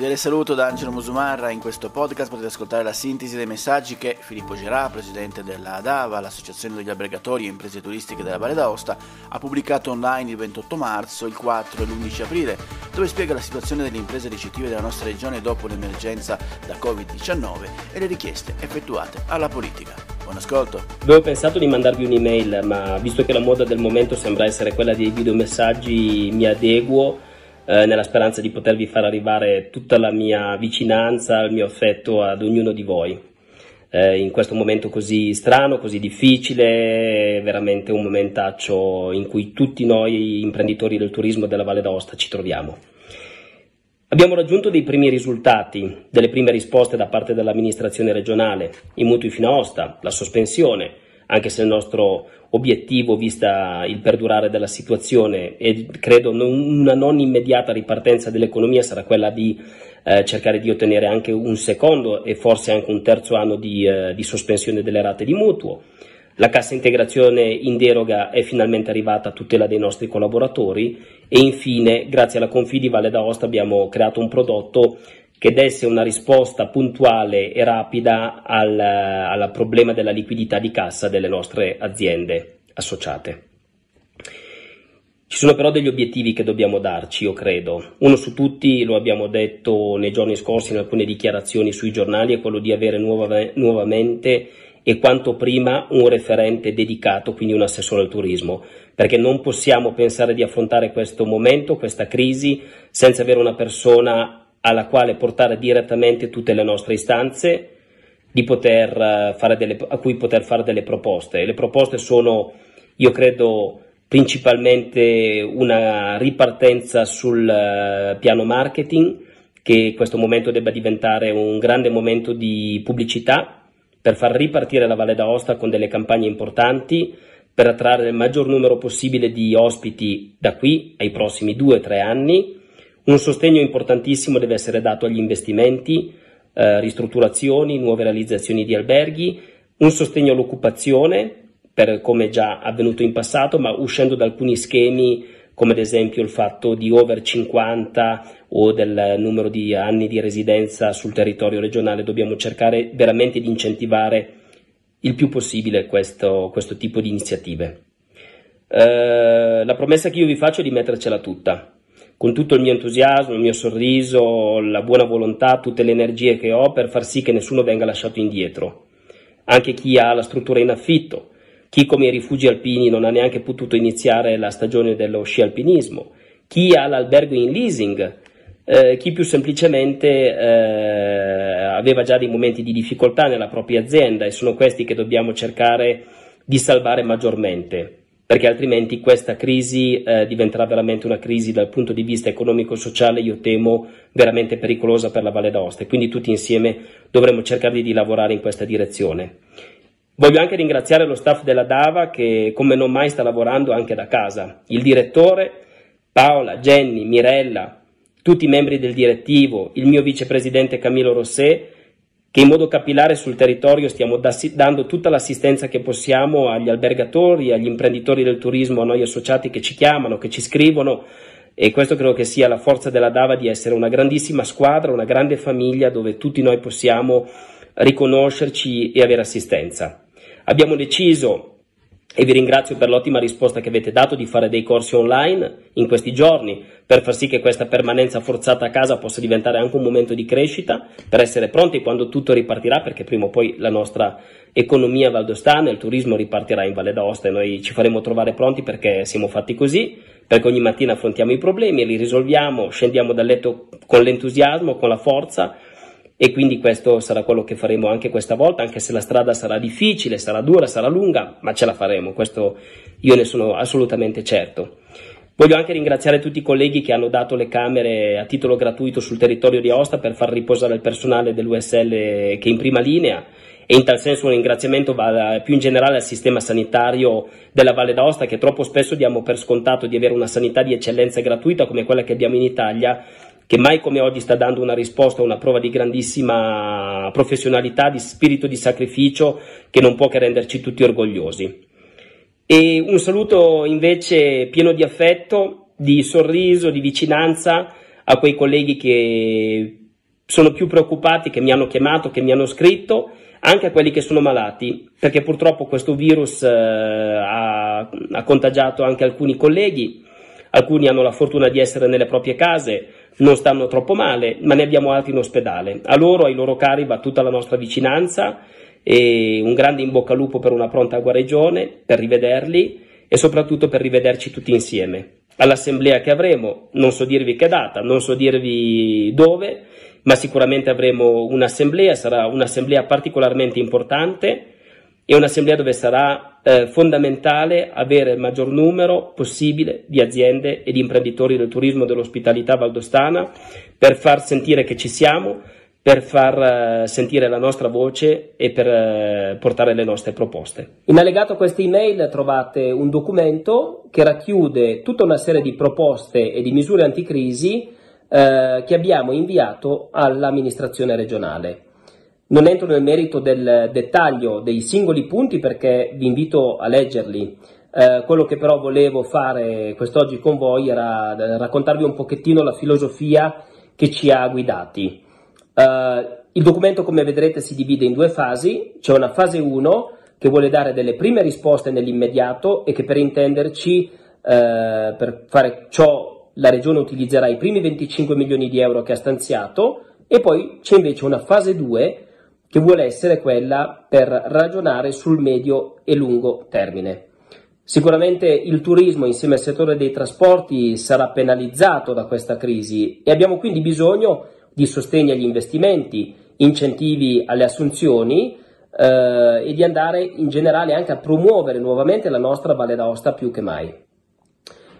Cordiale saluto da Angelo Musumarra. In questo podcast potete ascoltare la sintesi dei messaggi che Filippo Gerà, presidente della ADAVA, l'Associazione degli Albergatori e Imprese Turistiche della Valle d'Aosta, ha pubblicato online il 28 marzo, il 4 e l'11 aprile, dove spiega la situazione delle imprese ricettive della nostra regione dopo l'emergenza da Covid-19 e le richieste effettuate alla politica. Buon ascolto. Avevo pensato di mandarvi un'email, ma visto che la moda del momento sembra essere quella dei videomessaggi, mi adeguo eh, nella speranza di potervi far arrivare tutta la mia vicinanza, il mio affetto ad ognuno di voi. Eh, in questo momento così strano, così difficile, veramente un momentaccio in cui tutti noi imprenditori del turismo della Valle d'Aosta ci troviamo. Abbiamo raggiunto dei primi risultati, delle prime risposte da parte dell'amministrazione regionale, i mutui fino a Osta, la sospensione, anche se il nostro obiettivo, vista il perdurare della situazione e credo una non immediata ripartenza dell'economia sarà quella di eh, cercare di ottenere anche un secondo e forse anche un terzo anno di, eh, di sospensione delle rate di mutuo. La cassa integrazione in deroga è finalmente arrivata a tutela dei nostri collaboratori e infine, grazie alla Confidi Valle d'Aosta, abbiamo creato un prodotto che desse una risposta puntuale e rapida al, al problema della liquidità di cassa delle nostre aziende associate. Ci sono però degli obiettivi che dobbiamo darci, io credo. Uno su tutti, lo abbiamo detto nei giorni scorsi in alcune dichiarazioni sui giornali, è quello di avere nuova, nuovamente e quanto prima un referente dedicato, quindi un assessore al turismo, perché non possiamo pensare di affrontare questo momento, questa crisi, senza avere una persona alla quale portare direttamente tutte le nostre istanze, eh, delle, a cui poter fare delle proposte. Le proposte sono, io credo, principalmente una ripartenza sul uh, piano marketing, che questo momento debba diventare un grande momento di pubblicità per far ripartire la Valle d'Aosta con delle campagne importanti, per attrarre il maggior numero possibile di ospiti da qui ai prossimi due o tre anni un sostegno importantissimo deve essere dato agli investimenti, eh, ristrutturazioni, nuove realizzazioni di alberghi, un sostegno all'occupazione, per come già avvenuto in passato, ma uscendo da alcuni schemi come ad esempio il fatto di over 50 o del numero di anni di residenza sul territorio regionale, dobbiamo cercare veramente di incentivare il più possibile questo, questo tipo di iniziative. Eh, la promessa che io vi faccio è di mettercela tutta con tutto il mio entusiasmo, il mio sorriso, la buona volontà, tutte le energie che ho per far sì che nessuno venga lasciato indietro. Anche chi ha la struttura in affitto, chi come i rifugi alpini non ha neanche potuto iniziare la stagione dello sci alpinismo, chi ha l'albergo in leasing, eh, chi più semplicemente eh, aveva già dei momenti di difficoltà nella propria azienda e sono questi che dobbiamo cercare di salvare maggiormente perché altrimenti questa crisi eh, diventerà veramente una crisi dal punto di vista economico-sociale, io temo, veramente pericolosa per la Valle d'Aosta e quindi tutti insieme dovremo cercare di lavorare in questa direzione. Voglio anche ringraziare lo staff della DAVA che come non mai sta lavorando anche da casa, il direttore, Paola, Jenny, Mirella, tutti i membri del direttivo, il mio vicepresidente Camilo Rossè che in modo capillare sul territorio stiamo dando tutta l'assistenza che possiamo agli albergatori, agli imprenditori del turismo, a noi associati che ci chiamano, che ci scrivono e questo credo che sia la forza della Dava di essere una grandissima squadra, una grande famiglia dove tutti noi possiamo riconoscerci e avere assistenza. Abbiamo deciso e vi ringrazio per l'ottima risposta che avete dato di fare dei corsi online in questi giorni per far sì che questa permanenza forzata a casa possa diventare anche un momento di crescita per essere pronti quando tutto ripartirà perché prima o poi la nostra economia valdostana, il turismo ripartirà in Valle d'Aosta e noi ci faremo trovare pronti perché siamo fatti così, perché ogni mattina affrontiamo i problemi e li risolviamo, scendiamo dal letto con l'entusiasmo, con la forza e quindi questo sarà quello che faremo anche questa volta, anche se la strada sarà difficile, sarà dura, sarà lunga, ma ce la faremo, questo io ne sono assolutamente certo. Voglio anche ringraziare tutti i colleghi che hanno dato le camere a titolo gratuito sul territorio di Aosta per far riposare il personale dell'USL che è in prima linea e in tal senso un ringraziamento va più in generale al sistema sanitario della Valle d'Aosta che troppo spesso diamo per scontato di avere una sanità di eccellenza gratuita come quella che abbiamo in Italia che mai come oggi sta dando una risposta una prova di grandissima professionalità, di spirito di sacrificio che non può che renderci tutti orgogliosi. E un saluto invece pieno di affetto, di sorriso, di vicinanza a quei colleghi che sono più preoccupati, che mi hanno chiamato, che mi hanno scritto, anche a quelli che sono malati, perché purtroppo questo virus eh, ha, ha contagiato anche alcuni colleghi, alcuni hanno la fortuna di essere nelle proprie case, non stanno troppo male, ma ne abbiamo altri in ospedale. A loro, ai loro cari, va tutta la nostra vicinanza e un grande in bocca al lupo per una pronta guarigione, per rivederli e soprattutto per rivederci tutti insieme. All'assemblea che avremo, non so dirvi che data, non so dirvi dove, ma sicuramente avremo un'assemblea, sarà un'assemblea particolarmente importante e un'assemblea dove sarà eh, fondamentale avere il maggior numero possibile di aziende e di imprenditori del turismo e dell'ospitalità valdostana per far sentire che ci siamo, per far uh, sentire la nostra voce e per uh, portare le nostre proposte. In allegato a questa email trovate un documento che racchiude tutta una serie di proposte e di misure anticrisi uh, che abbiamo inviato all'amministrazione regionale. Non entro nel merito del dettaglio dei singoli punti perché vi invito a leggerli. Eh, quello che però volevo fare quest'oggi con voi era raccontarvi un pochettino la filosofia che ci ha guidati. Eh, il documento, come vedrete, si divide in due fasi. C'è una fase 1 che vuole dare delle prime risposte nell'immediato e che per intenderci, eh, per fare ciò, la Regione utilizzerà i primi 25 milioni di euro che ha stanziato e poi c'è invece una fase 2 che vuole essere quella per ragionare sul medio e lungo termine. Sicuramente il turismo insieme al settore dei trasporti sarà penalizzato da questa crisi e abbiamo quindi bisogno di sostegno agli investimenti, incentivi alle assunzioni eh, e di andare in generale anche a promuovere nuovamente la nostra Valle d'Aosta più che mai.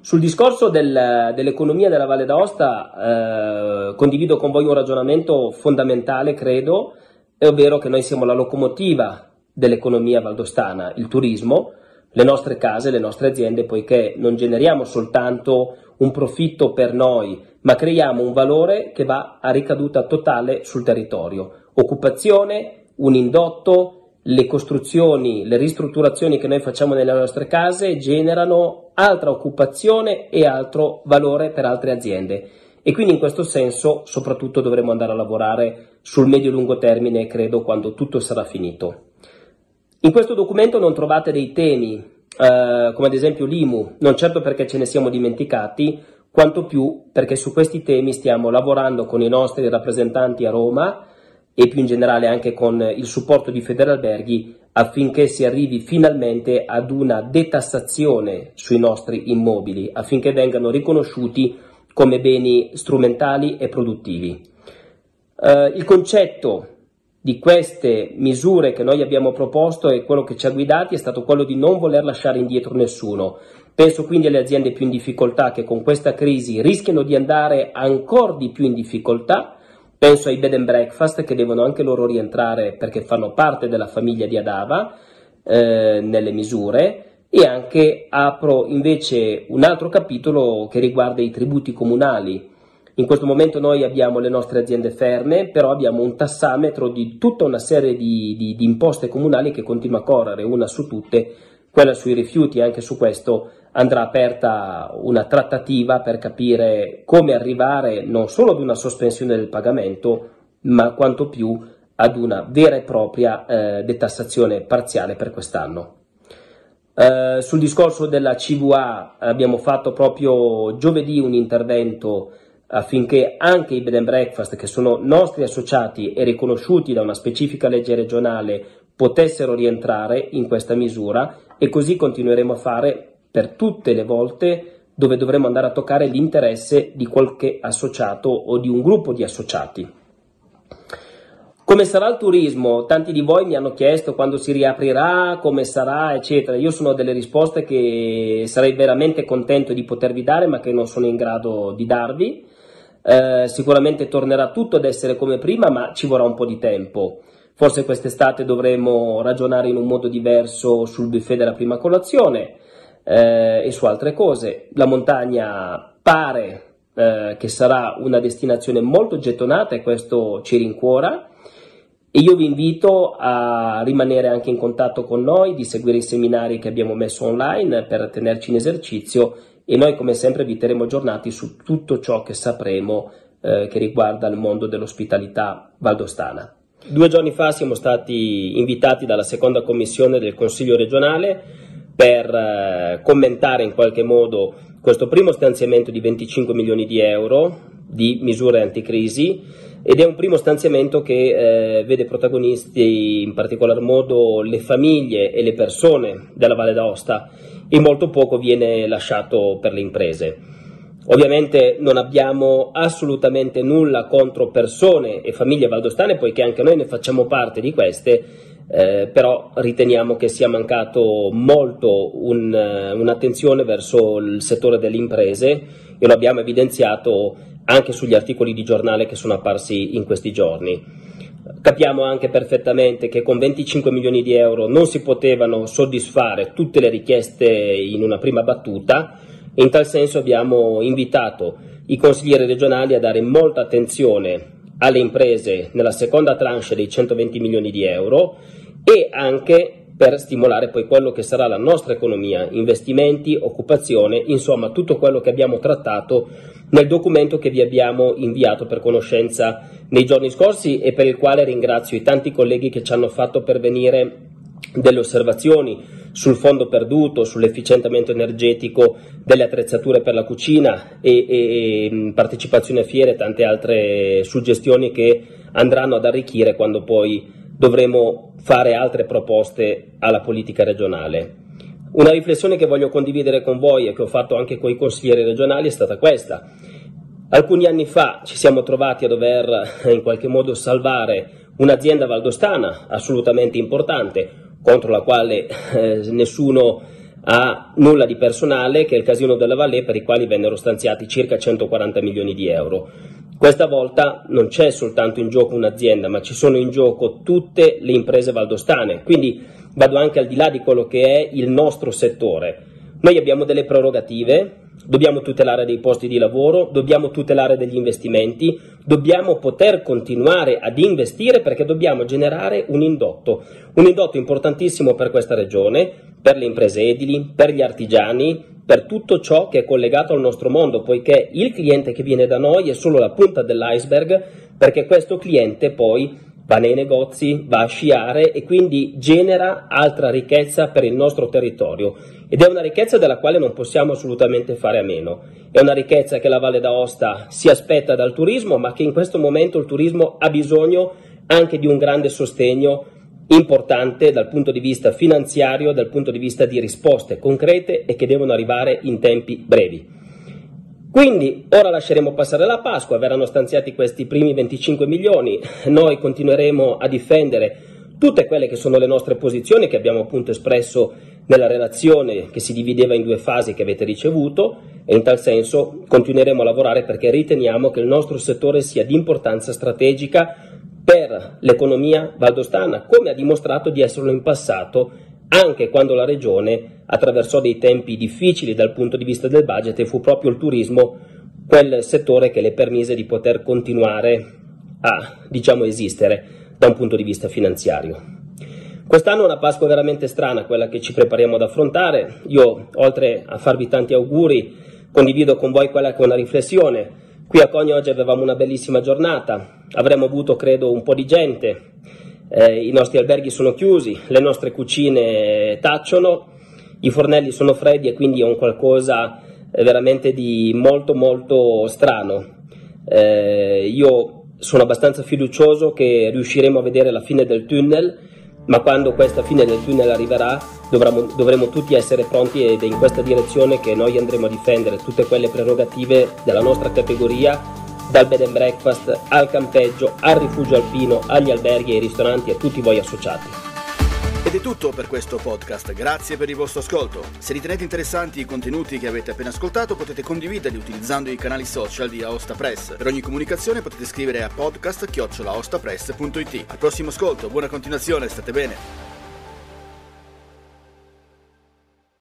Sul discorso del, dell'economia della Valle d'Aosta eh, condivido con voi un ragionamento fondamentale, credo, è ovvero che noi siamo la locomotiva dell'economia valdostana, il turismo, le nostre case, le nostre aziende, poiché non generiamo soltanto un profitto per noi, ma creiamo un valore che va a ricaduta totale sul territorio. Occupazione, un indotto, le costruzioni, le ristrutturazioni che noi facciamo nelle nostre case generano altra occupazione e altro valore per altre aziende. E quindi in questo senso soprattutto dovremo andare a lavorare sul medio-lungo termine, credo, quando tutto sarà finito. In questo documento non trovate dei temi, eh, come ad esempio l'IMU, non certo perché ce ne siamo dimenticati, quanto più perché su questi temi stiamo lavorando con i nostri rappresentanti a Roma e più in generale anche con il supporto di Federalberghi affinché si arrivi finalmente ad una detassazione sui nostri immobili, affinché vengano riconosciuti come beni strumentali e produttivi. Eh, il concetto di queste misure che noi abbiamo proposto e quello che ci ha guidati è stato quello di non voler lasciare indietro nessuno. Penso quindi alle aziende più in difficoltà che con questa crisi rischiano di andare ancora di più in difficoltà. Penso ai bed and breakfast che devono anche loro rientrare perché fanno parte della famiglia di Adava eh, nelle misure e anche apro invece un altro capitolo che riguarda i tributi comunali. In questo momento noi abbiamo le nostre aziende ferme, però abbiamo un tassametro di tutta una serie di, di, di imposte comunali che continua a correre, una su tutte, quella sui rifiuti, anche su questo andrà aperta una trattativa per capire come arrivare non solo ad una sospensione del pagamento, ma quanto più ad una vera e propria eh, detassazione parziale per quest'anno. Uh, sul discorso della CVA abbiamo fatto proprio giovedì un intervento affinché anche i bed and breakfast che sono nostri associati e riconosciuti da una specifica legge regionale potessero rientrare in questa misura e così continueremo a fare per tutte le volte dove dovremo andare a toccare l'interesse di qualche associato o di un gruppo di associati. Come sarà il turismo? Tanti di voi mi hanno chiesto quando si riaprirà, come sarà, eccetera. Io sono delle risposte che sarei veramente contento di potervi dare, ma che non sono in grado di darvi. Eh, sicuramente tornerà tutto ad essere come prima, ma ci vorrà un po' di tempo. Forse quest'estate dovremo ragionare in un modo diverso sul buffet della prima colazione eh, e su altre cose. La montagna pare eh, che sarà una destinazione molto gettonata e questo ci rincuora e io vi invito a rimanere anche in contatto con noi, di seguire i seminari che abbiamo messo online per tenerci in esercizio e noi come sempre vi terremo aggiornati su tutto ciò che sapremo eh, che riguarda il mondo dell'ospitalità valdostana. Due giorni fa siamo stati invitati dalla seconda commissione del Consiglio regionale per eh, commentare in qualche modo questo primo stanziamento di 25 milioni di euro di misure anticrisi ed è un primo stanziamento che eh, vede protagonisti in particolar modo le famiglie e le persone della Valle d'Aosta e molto poco viene lasciato per le imprese. Ovviamente non abbiamo assolutamente nulla contro persone e famiglie valdostane, poiché anche noi ne facciamo parte di queste, eh, però riteniamo che sia mancato molto un, un'attenzione verso il settore delle imprese e lo abbiamo evidenziato anche sugli articoli di giornale che sono apparsi in questi giorni. Capiamo anche perfettamente che con 25 milioni di euro non si potevano soddisfare tutte le richieste in una prima battuta in tal senso abbiamo invitato i consiglieri regionali a dare molta attenzione alle imprese nella seconda tranche dei 120 milioni di euro e anche per stimolare poi quello che sarà la nostra economia, investimenti, occupazione, insomma tutto quello che abbiamo trattato nel documento che vi abbiamo inviato per conoscenza nei giorni scorsi e per il quale ringrazio i tanti colleghi che ci hanno fatto pervenire delle osservazioni sul fondo perduto, sull'efficientamento energetico delle attrezzature per la cucina e, e, e partecipazione a fiere e tante altre suggestioni che andranno ad arricchire quando poi dovremo fare altre proposte alla politica regionale. Una riflessione che voglio condividere con voi e che ho fatto anche con i consiglieri regionali è stata questa. Alcuni anni fa ci siamo trovati a dover in qualche modo salvare un'azienda valdostana assolutamente importante, contro la quale eh, nessuno ha nulla di personale, che è il Casino della Vallée, per i quali vennero stanziati circa 140 milioni di euro. Questa volta non c'è soltanto in gioco un'azienda, ma ci sono in gioco tutte le imprese valdostane, quindi vado anche al di là di quello che è il nostro settore. Noi abbiamo delle prerogative, dobbiamo tutelare dei posti di lavoro, dobbiamo tutelare degli investimenti, dobbiamo poter continuare ad investire perché dobbiamo generare un indotto, un indotto importantissimo per questa regione, per le imprese edili, per gli artigiani, per tutto ciò che è collegato al nostro mondo, poiché il cliente che viene da noi è solo la punta dell'iceberg, perché questo cliente poi va nei negozi, va a sciare e quindi genera altra ricchezza per il nostro territorio. Ed è una ricchezza della quale non possiamo assolutamente fare a meno. È una ricchezza che la Valle d'Aosta si aspetta dal turismo, ma che in questo momento il turismo ha bisogno anche di un grande sostegno importante dal punto di vista finanziario, dal punto di vista di risposte concrete e che devono arrivare in tempi brevi. Quindi ora lasceremo passare la Pasqua, verranno stanziati questi primi 25 milioni, noi continueremo a difendere tutte quelle che sono le nostre posizioni che abbiamo appunto espresso nella relazione che si divideva in due fasi che avete ricevuto e in tal senso continueremo a lavorare perché riteniamo che il nostro settore sia di importanza strategica per l'economia valdostana, come ha dimostrato di esserlo in passato, anche quando la regione attraversò dei tempi difficili dal punto di vista del budget e fu proprio il turismo quel settore che le permise di poter continuare a, diciamo, esistere da un punto di vista finanziario. Quest'anno è una Pasqua veramente strana, quella che ci prepariamo ad affrontare. Io, oltre a farvi tanti auguri, condivido con voi quella che è una riflessione Qui a Cogno oggi avevamo una bellissima giornata, avremmo avuto credo un po' di gente, eh, i nostri alberghi sono chiusi, le nostre cucine tacciono i fornelli sono freddi e quindi è un qualcosa eh, veramente di molto molto strano. Eh, io sono abbastanza fiducioso che riusciremo a vedere la fine del tunnel, ma quando questa fine del tunnel arriverà dovremo, dovremo tutti essere pronti ed è in questa direzione che noi andremo a difendere tutte quelle prerogative della nostra categoria, dal bed and breakfast al campeggio, al rifugio alpino, agli alberghi, ai ristoranti e a tutti voi associati. Ed è tutto per questo podcast, grazie per il vostro ascolto. Se ritenete interessanti i contenuti che avete appena ascoltato potete condividerli utilizzando i canali social di Aosta Press. Per ogni comunicazione potete scrivere a podcast.it. Al prossimo ascolto, buona continuazione, state bene.